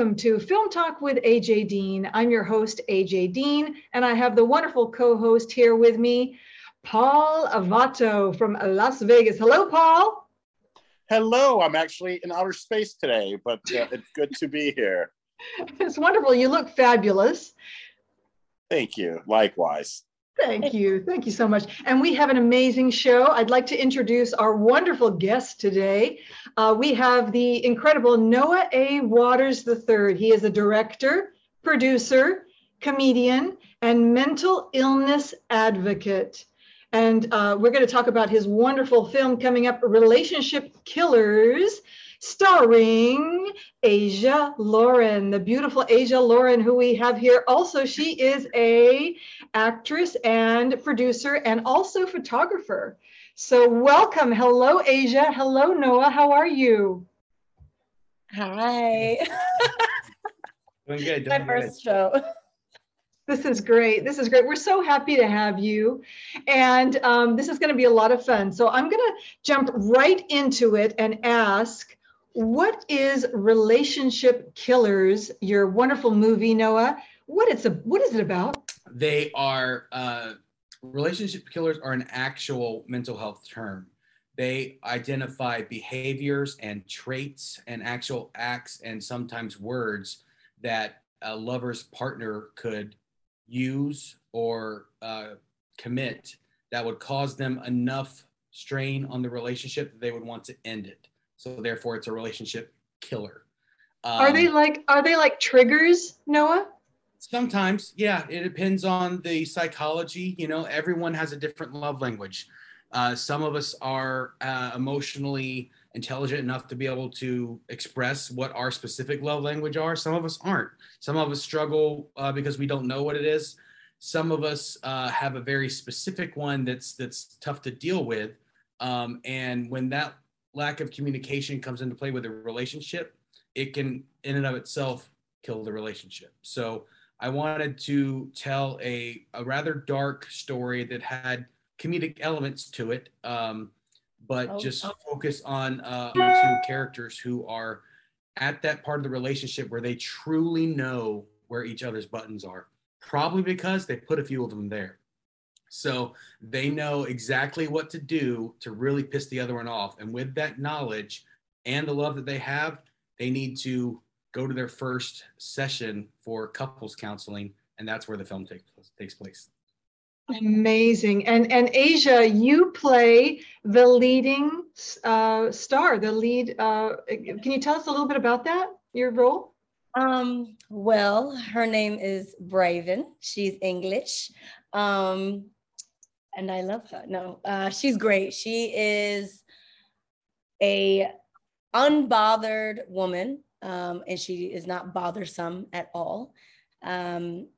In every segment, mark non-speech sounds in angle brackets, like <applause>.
welcome to Film Talk with AJ Dean. I'm your host, AJ Dean, and I have the wonderful co host here with me, Paul Avato from Las Vegas. Hello, Paul. Hello, I'm actually in outer space today, but uh, it's good to be here. <laughs> It's wonderful. You look fabulous. Thank you. Likewise. Thank you. Thank you so much. And we have an amazing show. I'd like to introduce our wonderful guest today. Uh, we have the incredible Noah A. Waters III. He is a director, producer, comedian, and mental illness advocate. And uh, we're going to talk about his wonderful film coming up, Relationship Killers, starring Assia Lau'ren, the beautiful Assia Lau'ren, who we have here. Also, she is a actress and producer and also photographer. So welcome. Hello, Assia. Hello, Noah. How are you? Hi. <laughs> Doing good. Doing My good. first show. This is great. This is great. We're so happy to have you. And um, this is going to be a lot of fun. So I'm going to jump right into it and ask what is Relationship Killers, your wonderful movie, Noah? What it's a, what is it about? They are uh, relationship killers are an actual mental health term. They identify behaviors and traits and actual acts and sometimes words that a lover's partner could use or uh, commit that would cause them enough strain on the relationship that they would want to end it. So therefore, it's a relationship killer. are they Um, like are they like triggers, Noah? Sometimes, yeah, it depends on the psychology. You know, everyone has a different love language. Uh, some of us are uh, emotionally intelligent enough to be able to express what our specific love language are. Some of us aren't. Some of us struggle uh, because we don't know what it is. Some of us uh, have a very specific one that's that's tough to deal with. Um, and when that lack of communication comes into play with a relationship, it can, in and of itself, kill the relationship. So I wanted to tell a, a rather dark story that had comedic elements to it, um, but Oh, just oh. focus on uh, the two characters who are at that part of the relationship where they truly know where each other's buttons are. Probably because they put a few of them there. So they know exactly what to do to really piss the other one off. And with that knowledge and the love that they have, they need to go to their first session for couples counseling. And that's where the film takes, takes place. Amazing. And and Assia, you play the leading uh, star, the lead. Uh, can you tell us a little bit about that? Your role? Um, well, her name is Braven. She's English. Um, and I love her. No, uh, she's great. She is a unbothered woman, um, and she is not bothersome at all. Um,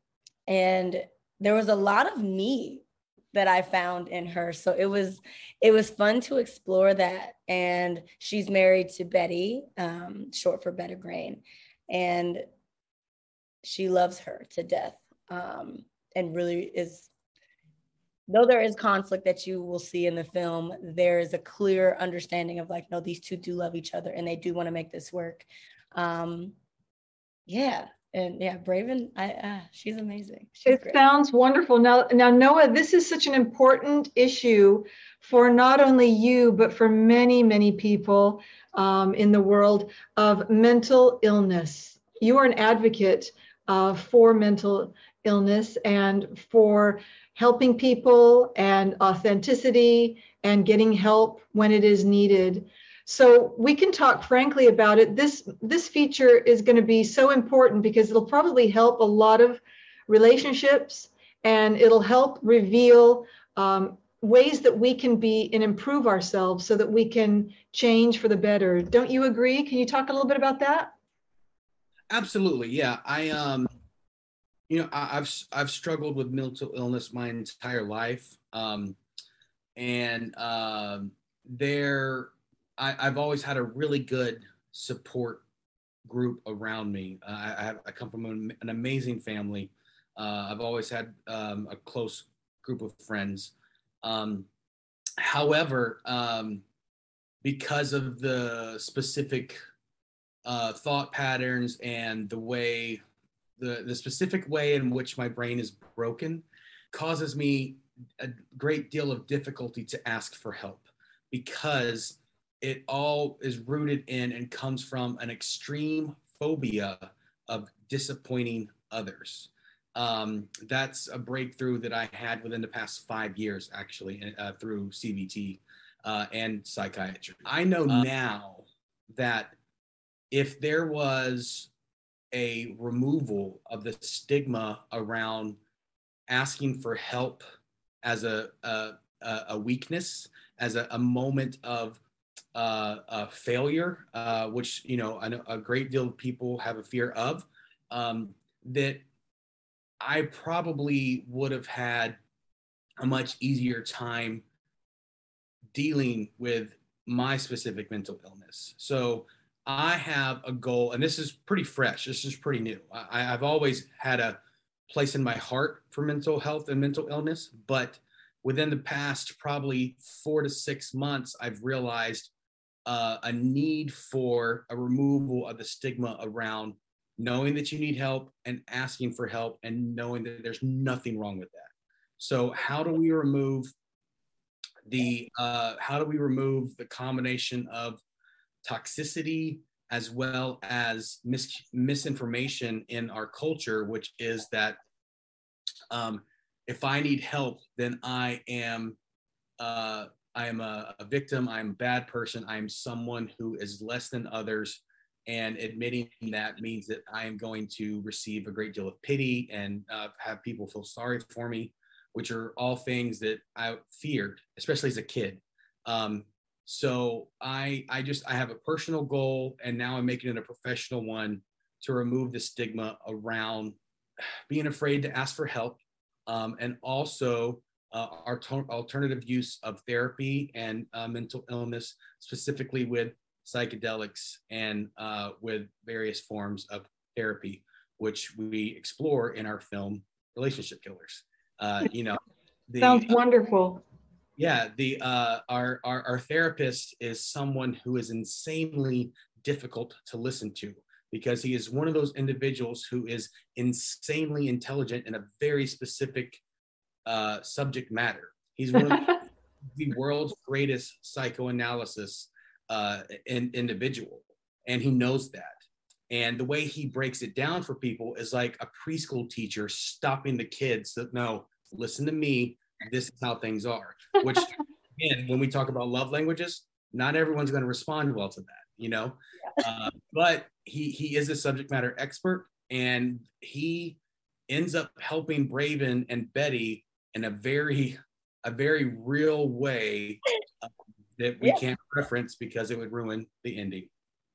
and there was a lot of me that I found in her. So it was it was fun to explore that. And she's married to Betty, um, short for Better Grain, and she loves her to death. Um, and really is though there is conflict that you will see in the film, there is a clear understanding of like, no, these two do love each other and they do want to make this work. Um, yeah, and yeah, Braven, I uh, she's amazing. She's It great. sounds wonderful. Now, now, Noah, this is such an important issue for not only you, but for many, many people um, in the world of mental illness. You are an advocate uh, for mental illness and for helping people and authenticity and getting help when it is needed. So we can talk frankly about it. This this feature is going to be so important because it'll probably help a lot of relationships and it'll help reveal um, ways that we can be and improve ourselves so that we can change for the better. Don't you agree? Can you talk a little bit about that? Absolutely, yeah. I um, you know, I, I've I've struggled with mental illness my entire life, um, and um, there, I, I've always had a really good support group around me. Uh, I, I have I come from an, an amazing family. Uh, I've always had um, a close group of friends. Um, however, um, because of the specific uh, thought patterns and the way the the specific way in which my brain is broken causes me a great deal of difficulty to ask for help because it all is rooted in and comes from an extreme phobia of disappointing others. Um, that's a breakthrough that I had within the past five years, actually, uh, through CBT uh, and psychiatry. I know uh, now that if there was a removal of the stigma around asking for help as a, a, a weakness, as a, a moment of uh, a failure, uh, which you know a great deal of people have a fear of, um, that I probably would have had a much easier time dealing with my specific mental illness. So I have a goal, and this is pretty fresh. This is pretty new. I, have always had a place in my heart for mental health and mental illness, but within the past probably four to six months, I've realized uh, a need for a removal of the stigma around knowing that you need help and asking for help and knowing that there's nothing wrong with that. So, how do we remove the uh, how do we remove the combination of toxicity as well as mis- misinformation in our culture, which is that um, if I need help, then I am uh, I am a, a victim. I'm a bad person. I'm someone who is less than others. And admitting that means that I am going to receive a great deal of pity and uh, have people feel sorry for me, which are all things that I feared, especially as a kid. Um, so I, I just, I have a personal goal, and now I'm making it a professional one to remove the stigma around being afraid to ask for help, um, and also uh, our alternative use of therapy and uh, mental illness, specifically with psychedelics and uh, with various forms of therapy, which we explore in our film Relationship Killers. Uh, you know, the, sounds wonderful. Yeah, the uh, our, our our therapist is someone who is insanely difficult to listen to because he is one of those individuals who is insanely intelligent in a very specific uh, subject matter. He's one of <laughs> the world's greatest psychoanalysis uh, in, individual, and he knows that. And the way he breaks it down for people is like a preschool teacher stopping the kids that no, listen to me. This is how things are. Which, <laughs> again, when we talk about love languages, not everyone's going to respond well to that, you know. Uh, but he he is a subject matter expert, and he ends up helping Braven and Betty in a very a very real way uh, that we yeah. can't reference because it would ruin the ending.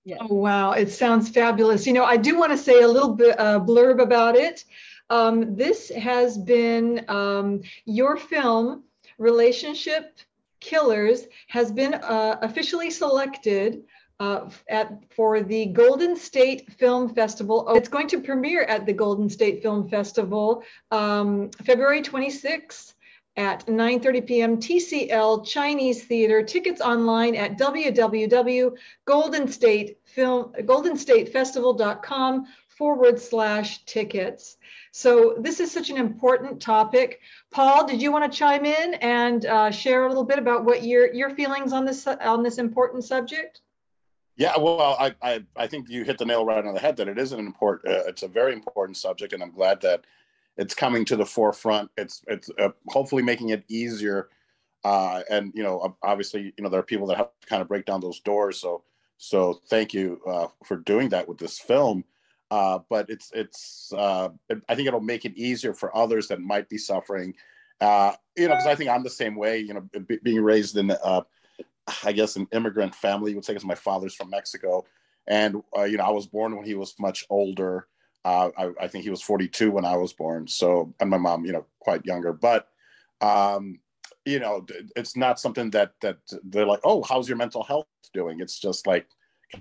Yeah. Oh wow, it sounds fabulous. You know, I do want to say a little bit uh, blurb about it. Um, this has been um, your film, Relationship Killers, has been uh, officially selected uh, at for the Golden State Film Festival. Oh, it's going to premiere at the Golden State Film Festival um, February 26th at 9:30 p.m. TCL Chinese Theater. Tickets online at www.goldenstatefilm goldenstatefestival.com forward slash tickets. So this is such an important topic. Paul, did you want to chime in and uh, share a little bit about what your your feelings on this on this important subject? Yeah, well, I, I, I think you hit the nail right on the head that it is an important, uh, it's a very important subject, and I'm glad that it's coming to the forefront. It's it's uh, hopefully making it easier, uh, and you know, obviously, you know, there are people that have to kind of break down those doors. So so thank you uh, for doing that with this film. Uh, but it's it's uh, I think it'll make it easier for others that might be suffering. Uh, you know, because I think I'm the same way. You know, b- being raised in uh, I guess, an immigrant family. You would say because my father's from Mexico, and uh, you know, I was born when he was much older. Uh, I, I, think he was 42 when I was born. So, and my mom, you know, quite younger. But, um, you know, it's not something that that they're like, oh, how's your mental health doing? It's just like,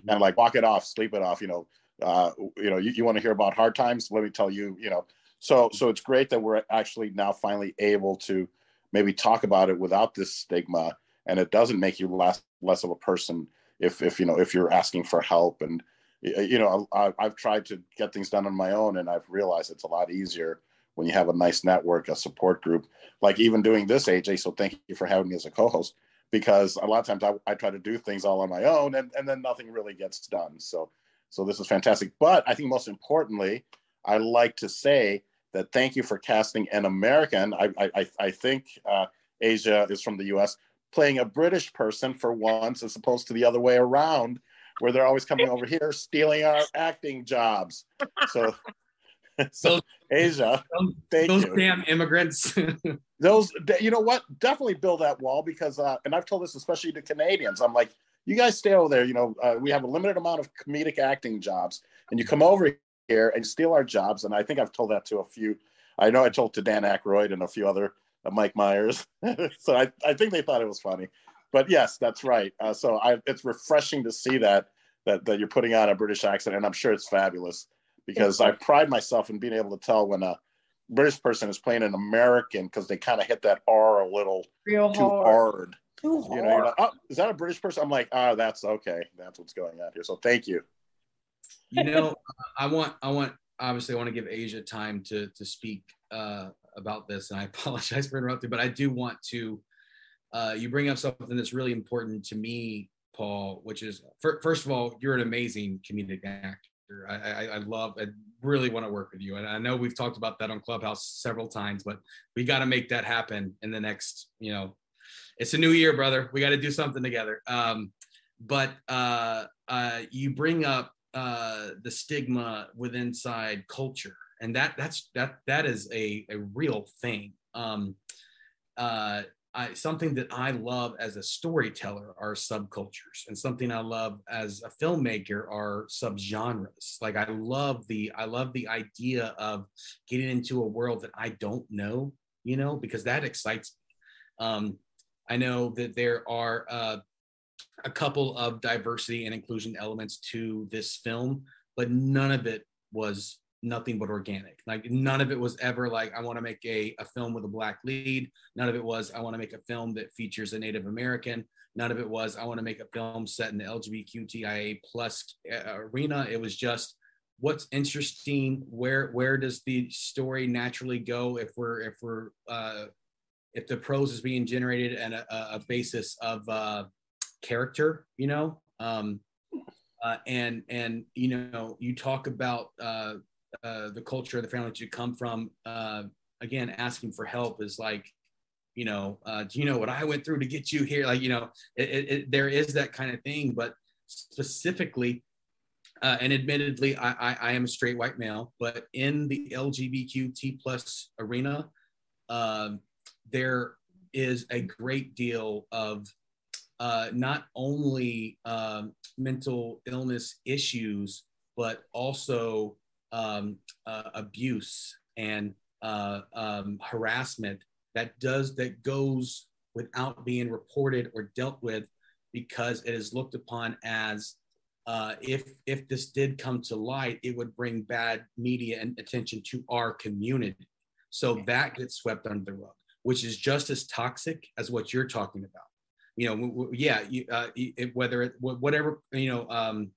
of like walk it off, sleep it off. You know, uh, you know, you, you want to hear about hard times? Let me tell you. You know, so so it's great that we're actually now finally able to maybe talk about it without this stigma and it doesn't make you less less of a person if if you know if you're asking for help and you know, I, I've tried to get things done on my own, and I've realized it's a lot easier when you have a nice network, a support group, like even doing this, AJ. So thank you for having me as a co-host, because a lot of times I, I try to do things all on my own, and, and then nothing really gets done. So, so this is fantastic. But I think most importantly, I like to say that thank you for casting an American. I I, I think uh, Assia is from the U.S. playing a British person for once, as opposed to the other way around, where they're always coming over here stealing our acting jobs. So. <laughs> So Assia, thank those you. damn immigrants. <laughs> those, you know what? Definitely build that wall because, uh, and I've told this especially to Canadians. I'm like, you guys stay over there. You know, uh, we have a limited amount of comedic acting jobs, and you come over here and steal our jobs. And I think I've told that to a few. I know I told to Dan Aykroyd and a few other uh, Mike Myers. <laughs> so I, I think they thought it was funny. But yes, that's right. Uh, so I, it's refreshing to see that that that you're putting on a British accent, and I'm sure it's fabulous because I pride myself in being able to tell when a British person is playing an American because they kind of hit that R a little Real too hard. hard. Too You know, you're like, oh, is that a British person? I'm like, ah, that's okay. That's what's going on here. So thank you. you know, <laughs> I want, I want, obviously, I want to give Assia time to to speak uh, about this, and I <laughs> apologize for interrupting, but I do want to. Uh, you bring up something that's really important to me, Paul, which is fir- first of all, you're an amazing comedic actor. I, I, I love, I really want to work with you, and I know we've talked about that on Clubhouse several times, but we got to make that happen in the next, you know, it's a new year, brother. We got to do something together. Um, but uh, uh, you bring up uh, the stigma within inside culture, and that that's that that is a a real thing. Um, uh, I, something that I love as a storyteller are subcultures, and something I love as a filmmaker are subgenres. Like I love the I love the idea of getting into a world that I don't know, you know, because that excites me. Um, I know that there are uh, a couple of diversity and inclusion elements to this film, but none of it was nothing but organic. Like none of it was ever like I want to make a, a film with a black lead. None of it was I want to make a film that features a Native American. None of it was I want to make a film set in the LGBTQIA plus uh, arena. It was just what's interesting. Where where does the story naturally go if we're if we're uh, if the prose is being generated at a, a basis of uh, character, you know. Um, uh, and and you know you talk about uh, uh, the culture of the family that you come from. Uh, again, asking for help is like, you know, uh, do you know what I went through to get you here? Like, you know, it, it, it, there is that kind of thing, but specifically, and admittedly, I, I, I am a straight white male, but in the LGBTQ plus arena, um, there is a great deal of uh, not only um, mental illness issues, but also um, uh, abuse and uh, um, harassment that does that goes without being reported or dealt with because it is looked upon as uh, if if this did come to light, it would bring bad media and attention to our community. So that gets swept under the rug, which is just as toxic as what you're talking about you know, w- w- yeah, you, uh, it, whether it, wh- whatever, you know, um,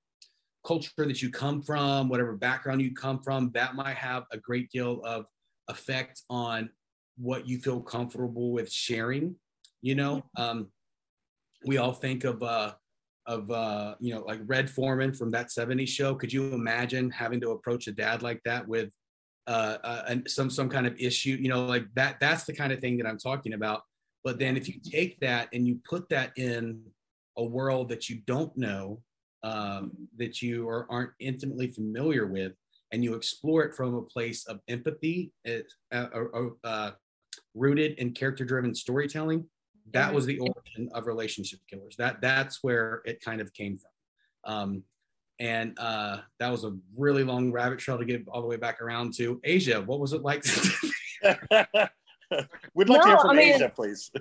culture that you come from, whatever background you come from, that might have a great deal of effect on what you feel comfortable with sharing. You know, um, we all think of, uh, of uh, you know, like Red Foreman from that '70s show. Could you imagine having to approach a dad like that with uh, uh, and some some kind of issue? You know, like that. That's the kind of thing that I'm talking about. But then if you take that and you put that in a world that you don't know, um, that you are, aren't intimately familiar with, and you explore it from a place of empathy, uh, uh, uh, rooted in character-driven storytelling, that was the origin of Relationship Killers. That that's where it kind of came from. Um, and uh, that was a really long rabbit trail to get all the way back around to Assia. What was it like? <laughs> <laughs> We'd like to No, hear from I mean- Assia, please.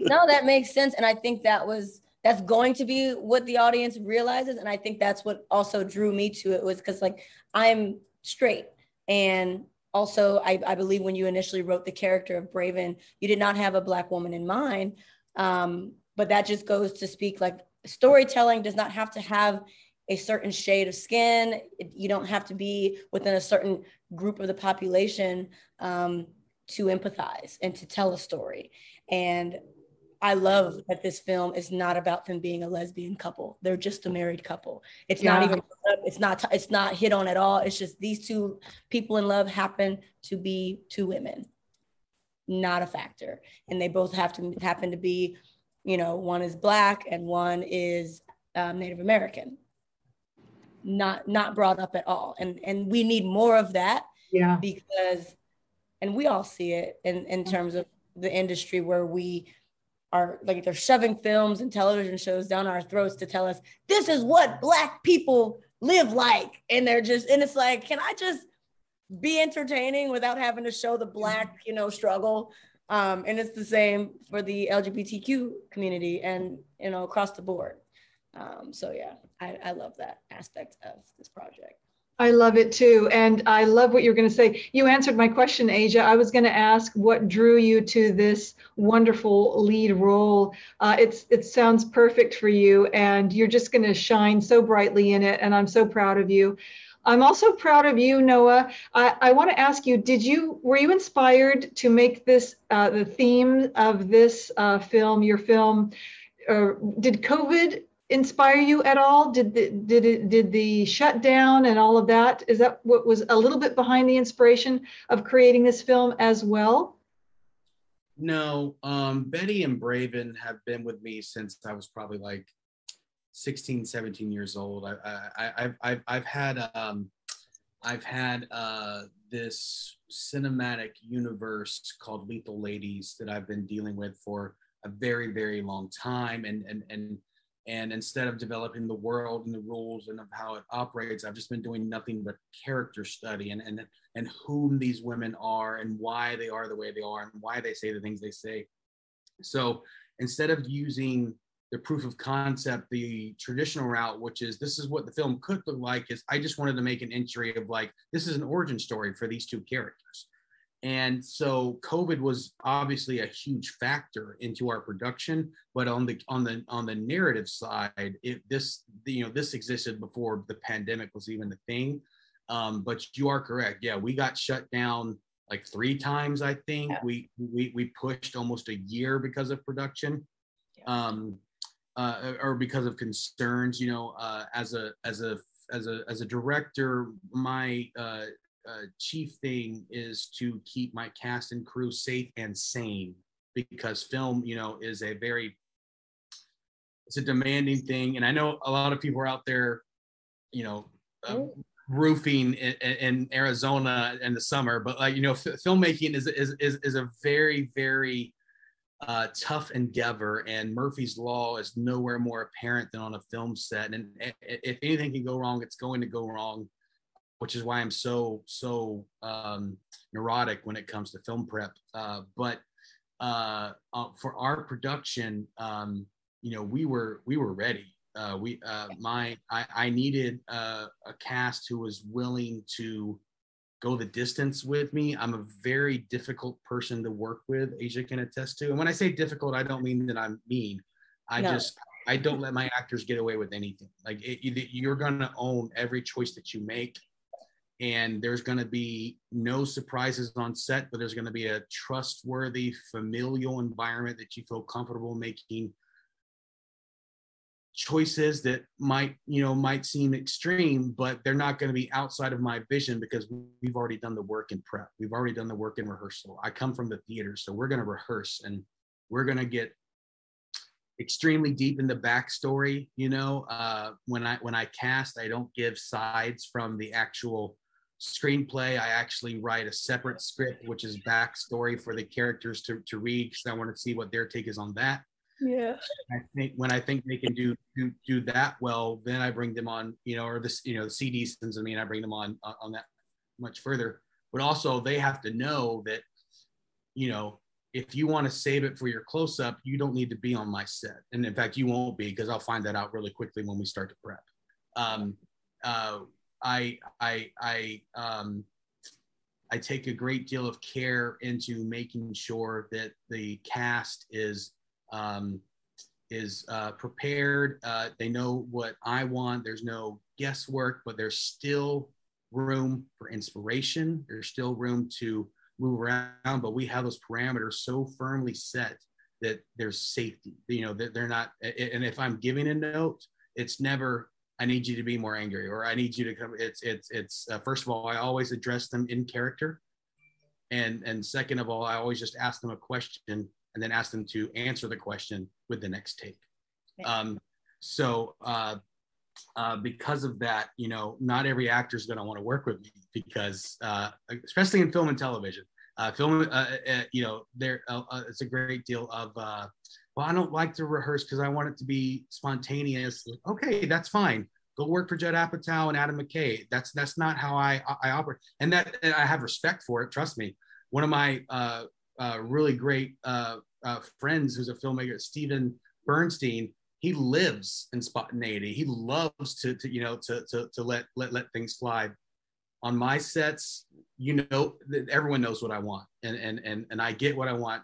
no, <laughs> that makes sense. And I think that was that's going to be what the audience realizes. And I think that's what also drew me to it was because like I'm straight. And also I, I believe when you initially wrote the character of Braven, you did not have a black woman in mind. Um, but that just goes to speak like storytelling does not have to have a certain shade of skin. You don't have to be within a certain group of the population um, to empathize and to tell a story. And I love that this film is not about them being a lesbian couple. They're just a married couple. It's yeah. not even it's not it's not hit on at all. It's just these two people in love happen to be two women. Not a factor. And they both have to happen to be, you know, one is black and one is um, Native American. Not not brought up at all. And and we need more of that. Yeah. Because and we all see it in in terms of the industry where we are like they're shoving films and television shows down our throats to tell us this is what black people live like and they're just and it's like can i just be entertaining without having to show the black you know struggle um, and it's the same for the lgbtq community and you know across the board um, so yeah I, I love that aspect of this project I love it too. And I love what you're going to say. You answered my question, Assia. I was going to ask what drew you to this wonderful lead role. Uh, it's It sounds perfect for you, and you're just going to shine so brightly in it. And I'm so proud of you. I'm also proud of you, Noah. I, I want to ask you: Did you were you inspired to make this uh, the theme of this uh, film, your film? did COVID inspire you at all? Did the, did it, did the shutdown and all of that is that what was a little bit behind the inspiration of creating this film as well? No, um, Betty and Braven have been with me since I was probably like 16, 17 years old. I, I, I've, I've, I've had, um, I've had uh, this cinematic universe called Lethal Ladies that I've been dealing with for a very, very long time, and and and and instead of developing the world and the rules and of how it operates, I've just been doing nothing but character study and and and whom these women are and why they are the way they are and why they say the things they say. So instead of using the proof of concept, the traditional route, which is this is what the film could look like, is I just wanted to make an entry of like this is an origin story for these two characters and so covid was obviously a huge factor into our production but on the on the on the narrative side it this you know this existed before the pandemic was even a thing. Um, but you are correct. Yeah we got shut down like three times i think. Yeah. we we we pushed almost a year because of production um uh, or because of concerns you know uh, as a as a as a as a director my uh, uh, chief thing is to keep my cast and crew safe and sane because film, you know, is a very it's a demanding thing, and I know a lot of people are out there, you know, uh, roofing in, in, Arizona in the summer, but like you know, f- filmmaking is, is is is a very very uh, tough endeavor, and Murphy's Law is nowhere more apparent than on a film set. And if anything can go wrong, it's going to go wrong which is why I'm so so um, neurotic when it comes to film prep. Uh, but uh, uh, for our production, um, you know, we were we were ready. Uh, we uh, my I, I needed uh, a cast who was willing to go the distance with me. I'm a very difficult person to work with. Assia can attest to. And when I say difficult, I don't mean that I'm mean. I no. just I don't let my actors get away with anything. Like it, you're gonna own every choice that you make and there's going to be no surprises on set but there's going to be a trustworthy familial environment that you feel comfortable making choices that might you know might seem extreme but they're not going to be outside of my vision because we've already done the work in prep. We've already done the work in rehearsal. I come from the theater so we're going to rehearse and we're going to get extremely deep in the backstory you know? Uh, when i when i cast i don't give sides from the actual screenplay. I actually write a separate script, which is backstory for the characters to, to read because I want to see what their take is on that. Yeah. I think when I think they can do do do that well, then I bring them on, you know, or this, you know, the CD sends me and I bring them on on that much further. But also they have to know that, you know, if you want to save it for your close up, you don't need to be on my set. And in fact, you won't be because I'll find that out really quickly when we start to prep. Um, uh, I I I um, I take a great deal of care into making sure that the cast is um, is uh, prepared. Uh, they know what I want. There's no guesswork, but there's still room for inspiration. There's still room to move around, but we have those parameters so firmly set that there's safety. You know, that they're not. And if I'm giving a note, it's never. I need you to be more angry, or I need you to come. It's it's it's. Uh, first of all, I always address them in character, and and second of all, I always just ask them a question and then ask them to answer the question with the next take. Um, so uh, uh, because of that, you know, not every actor is going to want to work with me because, uh, especially in film and television, uh, film, uh, uh, you know, there it's a great deal of, well, I don't like to rehearse because I want it to be spontaneous. Okay, that's fine. Go work for Judd Apatow and Adam McKay. That's that's not how I I operate, and that and I have respect for it. Trust me. One of my uh, uh, really great uh, friends, who's a filmmaker, Stephen Bernstein, he lives in spontaneity. He loves to, to you know, to, to, to let, let, let things fly. On my sets, you know, everyone knows what I want and, and, and, and I get what I want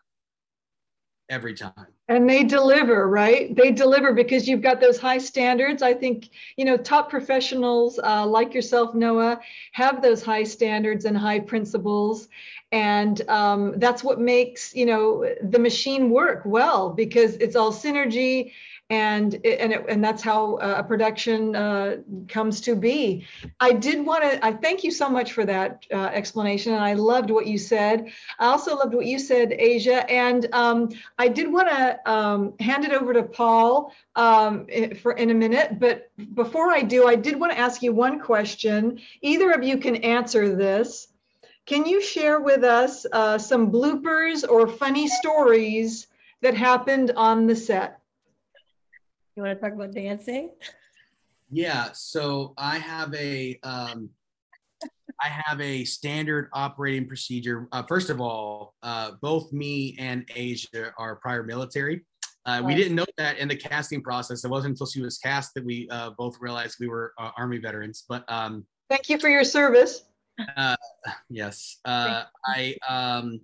every time. And they deliver, right? They deliver because you've got those high standards. I think, you know, top professionals uh, like yourself, Noah, have those high standards and high principles. And um, that's what makes, you know, the machine work well because it's all synergy and it, and it, and that's how uh, a production uh, comes to be. I did want to. I thank you so much for that uh, explanation, and I loved what you said. I also loved what you said, Assia, and um, I did want to um, hand it over to Paul um, for in a minute. But before I do, I did want to ask you one question. Either of you can answer this. Can you share with us uh, some bloopers or funny stories that happened on the set? You want to talk about dancing? Yeah. So I have a um, I have a standard operating procedure. Uh, first of all, uh, both me and Assia are prior military. Uh, we didn't know that in the casting process. It wasn't until she was cast that we uh, both realized we were uh, Army veterans. But um, thank you for your service. Uh, yes, I um,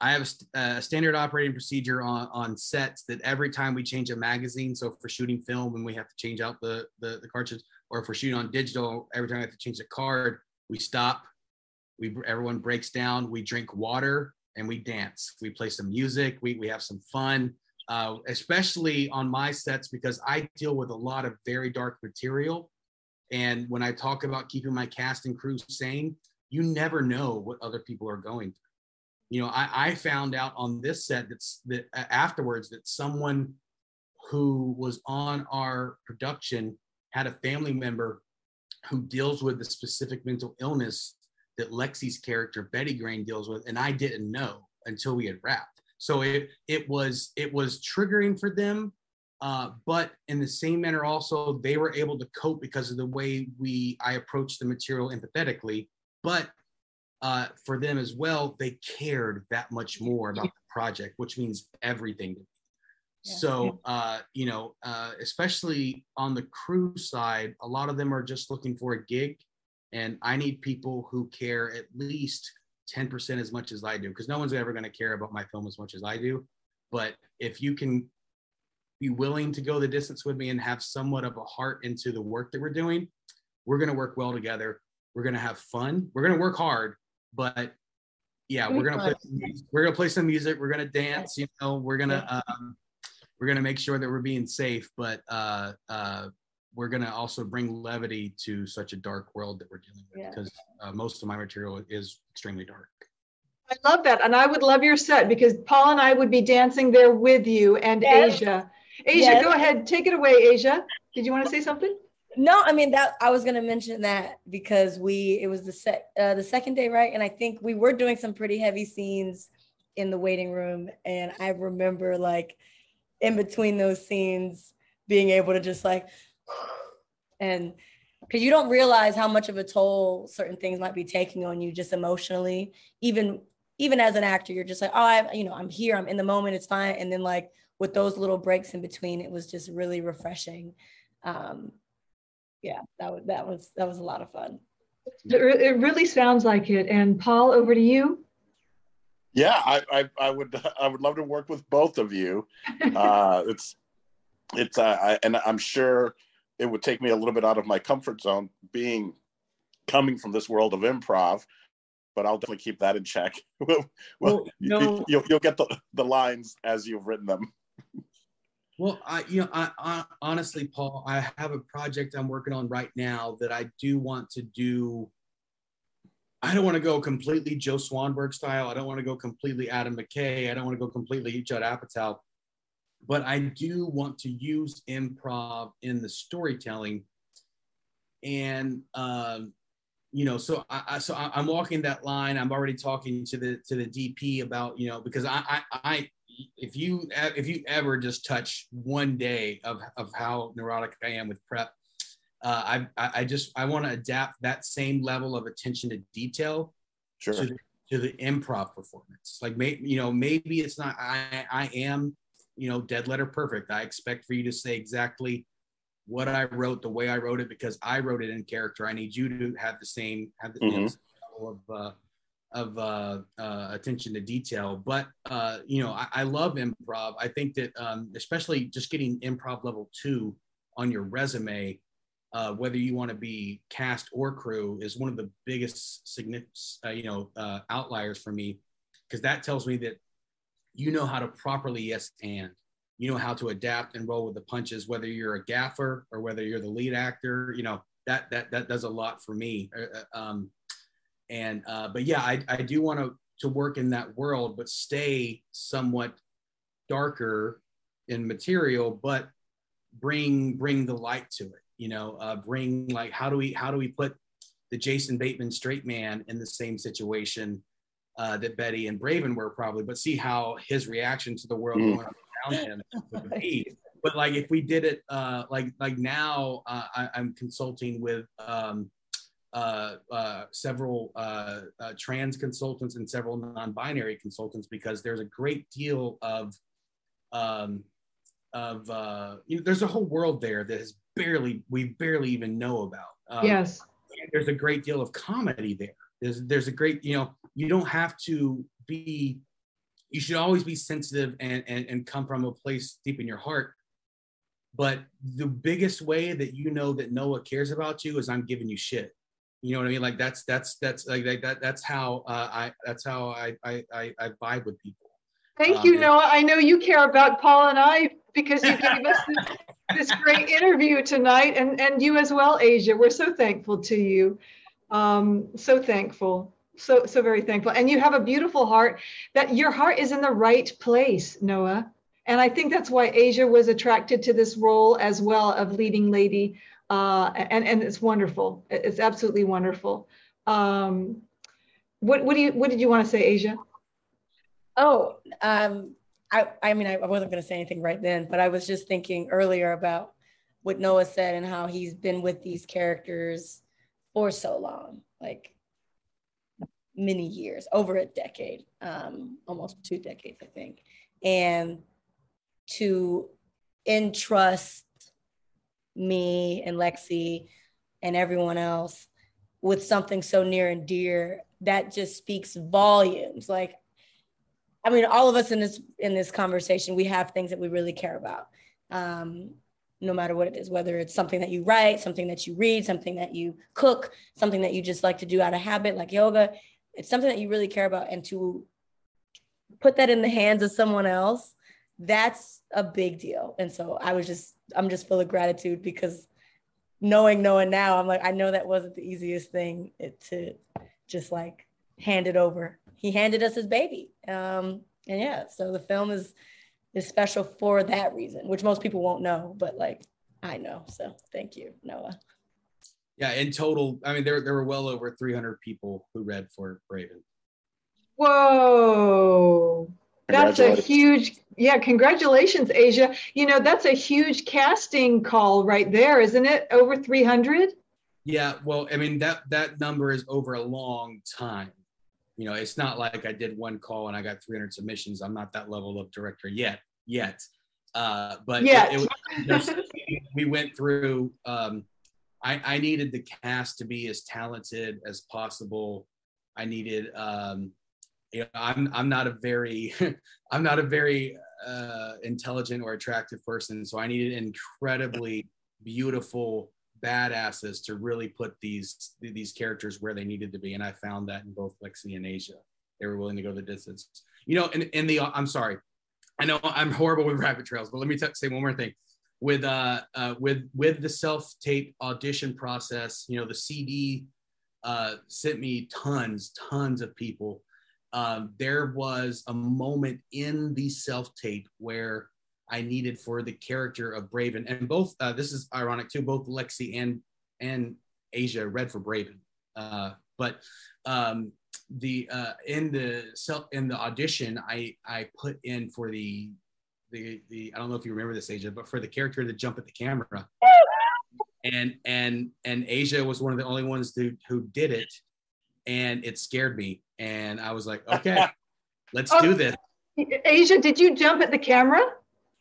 I have a, a, standard operating procedure on, on sets that every time we change a magazine, so for shooting film and we have to change out the, the, the cartridge, or if we're shooting on digital, every time we have to change the card, we stop, we everyone breaks down, we drink water and we dance. We play some music, we, we have some fun, uh, especially on my sets because I deal with a lot of very dark material. And when I talk about keeping my cast and crew sane, you never know what other people are going through you know, I, I found out on this set that's that afterwards that someone who was on our production had a family member who deals with the specific mental illness that Lexi's character Betty Grain deals with, and I didn't know until we had wrapped. So it it was it was triggering for them, uh, but in the same manner also they were able to cope because of the way we I approached the material empathetically. But uh, for them as well, they cared that much more about the project, which means everything to me. Yeah. So, uh, you know, uh, especially on the crew side, a lot of them are just looking for a gig. And I need people who care at least 10% as much as I do, because no one's ever going to care about my film as much as I do. But if you can be willing to go the distance with me and have somewhat of a heart into the work that we're doing, we're going to work well together. We're going to have fun. We're going to work hard, but yeah, we're gonna play. We're gonna play some music. We're gonna dance. You know, we're gonna um, we're gonna make sure that we're being safe, but uh, uh, we're gonna also bring levity to such a dark world that we're dealing with because yeah. uh, most of my material is extremely dark. I love that, and I would love your set because Paul and I would be dancing there with you and yes. Assia. Assia, yes. go ahead, take it away, Assia. Did you want to say something? No, I mean that I was gonna mention that because we it was the sec uh, the second day, right? And I think we were doing some pretty heavy scenes in the waiting room, and I remember like in between those scenes being able to just like and because you don't realize how much of a toll certain things might be taking on you just emotionally. Even even as an actor you're just like oh i you know i'm here i'm in the moment it's fine. And then like with those little breaks in between it was just really refreshing. Um yeah, that was that was that was a lot of fun. It really sounds like it. And Paul, over to you. Yeah, I, I, I would <laughs> I would love to work with both of you. <laughs> Uh, it's it's uh, I, and I'm sure it would take me a little bit out of my comfort zone being coming from this world of improv but I'll definitely keep that in check. <laughs> well, well no. you, will you'll get the, the lines as you've written them. Well, I, you know, I, I, honestly, Paul, I have a project I'm working on right now that I do want to do. I don't want to go completely Joe Swanberg style. I don't want to go completely Adam McKay. I don't want to go completely Judd Apatow. But I do want to use improv in the storytelling. And um, you know, so I, I so I, am walking that line. I'm already talking to the to the DP about you know because I I, I if you if you ever just touch one day of of how neurotic I am with prep, uh, I I just I want to adapt that same level of attention to detail sure. to, the, to the improv performance. Like maybe you know maybe it's not I I am you know dead letter perfect. I expect for you to say exactly what I wrote, the way I wrote it, because I wrote it in character. I need you to have the same have the mm-hmm. level of uh, of uh, uh, attention to detail. But uh, you know, I, I, love improv. I think that um, especially just getting improv level two on your resume, uh, whether you want to be cast or crew, is one of the biggest significant uh, you know uh, outliers for me, because that tells me that you know how to properly yes and you know how to adapt and roll with the punches whether you're a gaffer or whether you're the lead actor you know that that that does a lot for me um, and uh, but yeah i, I do want to to work in that world but stay somewhat darker in material but bring bring the light to it you know uh, bring like how do we how do we put the jason bateman straight man in the same situation uh, that betty and braven were probably but see how his reaction to the world mm. going around him would be But like if we did it uh, like like now, uh, I, am consulting with um, several uh, uh, trans consultants and several non-binary consultants because there's a great deal of um, of uh, you know, there's a whole world there that is barely we barely even know about. Um, yes, there's a great deal of comedy there. There's there's a great you know you don't have to be you should always be sensitive and, and, and come from a place deep in your heart. But the biggest way that you know that Noah cares about you is I'm giving you shit. You know what I mean? Like that's that's that's like, like that that's how uh, I that's how I, I I I vibe with people. Thank um, you, Noah. I know you care about Paul and I because you gave us this, <laughs> this, great interview tonight, and and you as well, Assia. We're so thankful to you. Um, so thankful so so very thankful and you have a beautiful heart that your heart is in the right place noah and i think that's why assia was attracted to this role as well of leading lady uh, and and it's wonderful. It's absolutely wonderful. Um, what what do you what did you want to say assia? Oh um, i i mean i wasn't going to say anything right then but i was just thinking earlier about what noah said and how he's been with these characters for so long like many years, over a decade, um, almost two decades, I think, and to entrust me and Lexi and everyone else with something so near and dear that just speaks volumes. Like, I mean, all of us in this in this conversation, we have things that we really care about. Um, no matter what it is, whether it's something that you write, something that you read, something that you cook, something that you just like to do out of habit, like yoga it's something that you really care about and to put that in the hands of someone else that's a big deal. And so i was just i'm just full of gratitude because knowing knowing now i'm like i know that wasn't the easiest thing to just like hand it over. He handed us his baby. Um and yeah so the film is is special for that reason which most people won't know but like i know. So thank you noah. Yeah, in total, I mean, there there were well over 300 people who read for Braven. Whoa, that's a huge yeah. Congratulations, Assia. You know that's a huge casting call right there, isn't it? Over 300. Yeah, well, I mean that that number is over a long time. You know, it's not like I did one call and I got 300 submissions. I'm not that level of director yet, yet. Uh, but yet. It, it was, we went through. Um, I, I needed the cast to be as talented as possible. I needed, um, you know, I'm I'm not a very <laughs> I'm not a very uh, intelligent or attractive person, so I needed incredibly beautiful badasses to really put these these characters where they needed to be, and I found that in both Lexi and Assia. They were willing to go the distance. You know, in, in the I'm sorry, I know I'm horrible with rabbit trails, but let me t- say one more thing. With uh, uh with with the self tape audition process, you know, the CD uh, sent me tons, tons of people. Um, there was a moment in the self tape where I needed for the character of Braven, and both uh, this is ironic too. Both Lexi and and Assia read for Braven, uh, but um, the uh, in the self in the audition, I I put in for the the the I don't know if you remember this Assia, but for the character to jump at the camera, <laughs> and and and Assia was one of the only ones who who did it, and it scared me, and I was like, <laughs> okay, let's oh, do this. Assia, did you jump at the camera?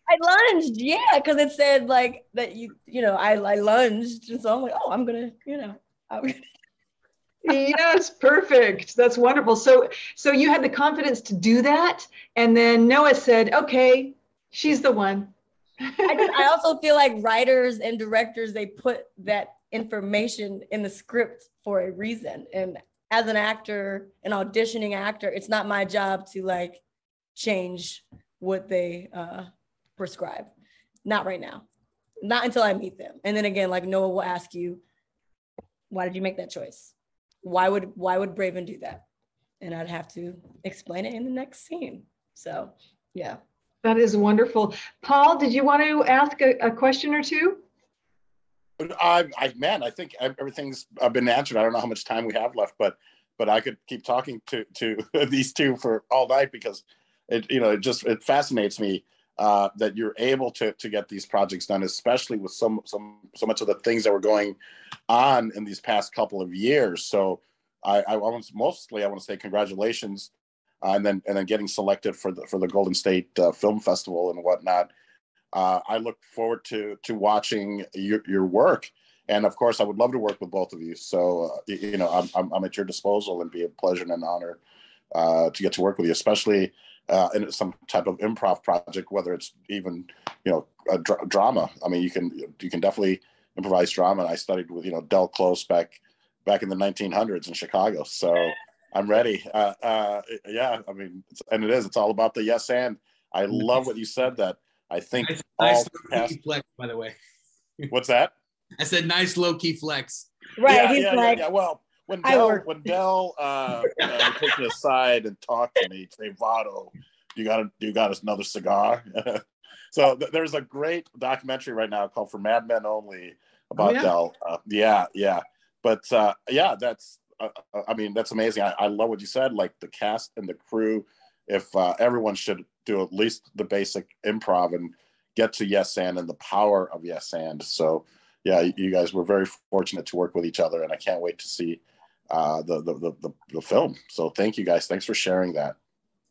I lunged, yeah, because it said like that you, you know, I, I lunged, and so I'm like, oh, I'm gonna, you know, I'm <laughs> yes, perfect. That's wonderful. So, so you had the confidence to do that, and then Noah said, "Okay, she's the one." I, just, I <laughs> also feel like writers and directors they put that information in the script for a reason, and as an actor, an auditioning actor, it's not my job to like change what they uh, prescribe. Not right now. Not until I meet them. And then again, like Noah will ask you, why did you make that choice? Why would why would Braven do that? And I'd have to explain it in the next scene. So yeah. That is wonderful. Paul, did you want to ask a, a question or two? I, I, man, I think everything's been answered. I don't know how much time we have left, but, but I could keep talking to to <laughs> these two for all night because it, you know, it just it fascinates me uh, that you're able to to get these projects done, especially with some some so much of the things that were going on in these past couple of years. So I, I want mostly I want to say congratulations, uh, and then and then getting selected for the for the Golden State uh, Film Festival and whatnot. Uh, I look forward to to watching your your work, and of course I would love to work with both of you. So uh, you know I'm, I'm, I'm at your disposal and be a pleasure and an honor uh, to get to work with you, especially uh, in some type of improv project, whether it's even you know dr- drama. I mean, you can you can definitely improvise drama. And I studied with you know Del Close back back in the 1900s in Chicago, so I'm ready. Uh, uh, yeah, I mean, and it is. It's all about the yes and. I love what you said. That I think nice, all nice past- flex, by the way. <laughs> What's that? I said nice low key flex. Right. Yeah, he's yeah, like, yeah, yeah. Well, when Del when Del uh, uh <laughs> take me aside and talked to me, say Vato, you got a, you got another cigar. <laughs> so th- there's a great documentary right now called For Madmen Only about oh, yeah. Del. Uh, yeah, yeah. But uh, yeah, that's uh, uh, I mean that's amazing. I, I, love what you said. Like the cast and the crew. If uh, everyone should do at least the basic improv and get to yes and and the power of yes and. So yeah, you guys were very fortunate to work with each other, and I can't wait to see uh, the, the, the, the, film. So thank you guys. Thanks for sharing that.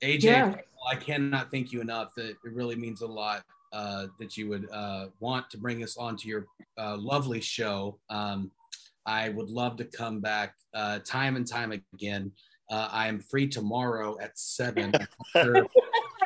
AJ, yeah. I cannot thank you enough. That it really means a lot uh, that you would uh, want to bring us onto your uh, lovely show. Um, I would love to come back uh, time and time again. Uh, I am free tomorrow at seven. <laughs> <laughs>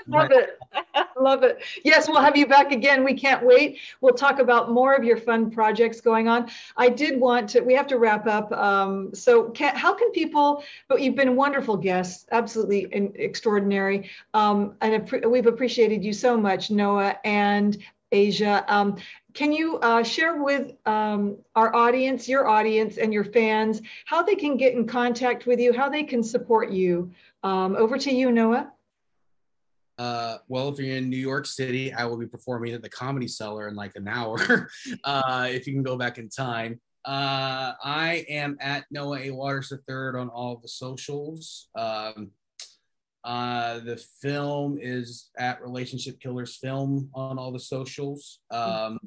Love it. <laughs> Love it. Yes, we'll have you back again. We can't wait. We'll talk about more of your fun projects going on. I did want to, we have to wrap up. Um, so, can, how can people, but you've been wonderful guests, absolutely extraordinary. Um, and we've appreciated you so much, Noah and Assia. Um, can you uh, share with um, our audience, your audience, and your fans how they can get in contact with you, how they can support you? Um, over to you, Noah. Uh, well, if you're in New York City, I will be performing at the Comedy Cellar in like an hour. <laughs> uh, if you can go back in time. Uh, I am at Noah A. Waters III on all the socials. Um, uh, the film is at Relationship Killers Film on all the socials. Um,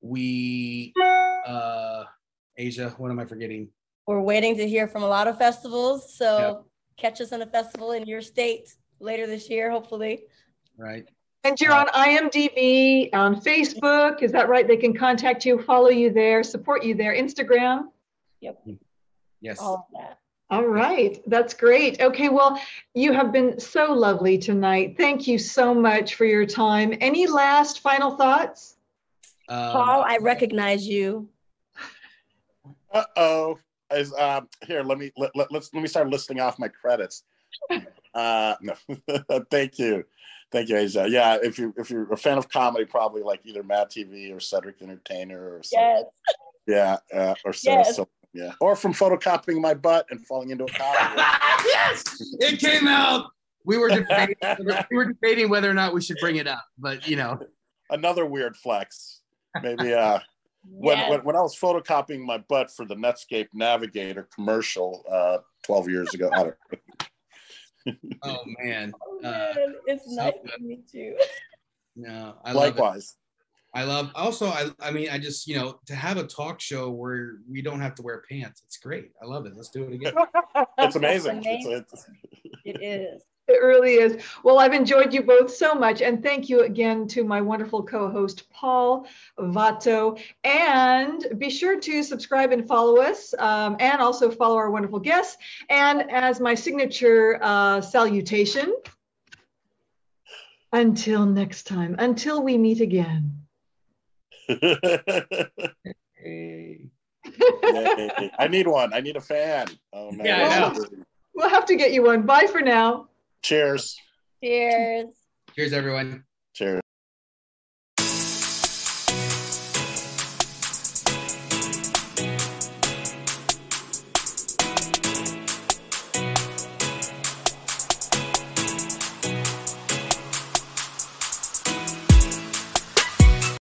we, uh, Assia, what am I forgetting? We're waiting to hear from a lot of festivals. So yep. catch us on a festival in your state later this year, hopefully. Right. And you're on IMDb, on Facebook. Is that right? They can contact you, follow you there, support you there. Instagram. Yep. Yes. All of that. All right, that's great. Okay, well, you have been so lovely tonight. Thank you so much for your time. Any last final thoughts? Um, Paul, I recognize you. Uh oh. Is um here? Let me let, let, let's let me start listing off my credits. <laughs> Uh, no, <laughs> thank you, thank you, Assia. Yeah, if you if you're a fan of comedy, probably like either Mad TV or Cedric the Entertainer or something. Yes. Yeah, uh, or Sarah Yes. Silverman, yeah, or from photocopying my butt and falling into a comedy. <laughs> yes, it came out. We were debating. <laughs> we were debating whether or not we should bring it up, but you know, Another weird flex. Maybe uh, when, Yes. when when I was photocopying my butt for the Netscape Navigator commercial uh, 12 years ago. I don't, oh man, Oh, uh, man, it's nice good. to meet you. no, I love it. likewise. I love. Also, I I mean, I just you know to have a talk show where we don't have to wear pants. It's great. I love it. Let's do it again. <laughs> It's amazing. amazing. It's, it's, It is. It really is. Well, I've enjoyed you both so much. And thank you again to my wonderful co host, Paul Vato. And be sure to subscribe and follow us um, and also follow our wonderful guests. And as my signature uh, salutation, until next time, until we meet again. Hey. Yay. I need one. I need a fan. Oh man. Yeah, I We'll have to get you one. Bye for now. Cheers. Cheers. Cheers, everyone. Cheers.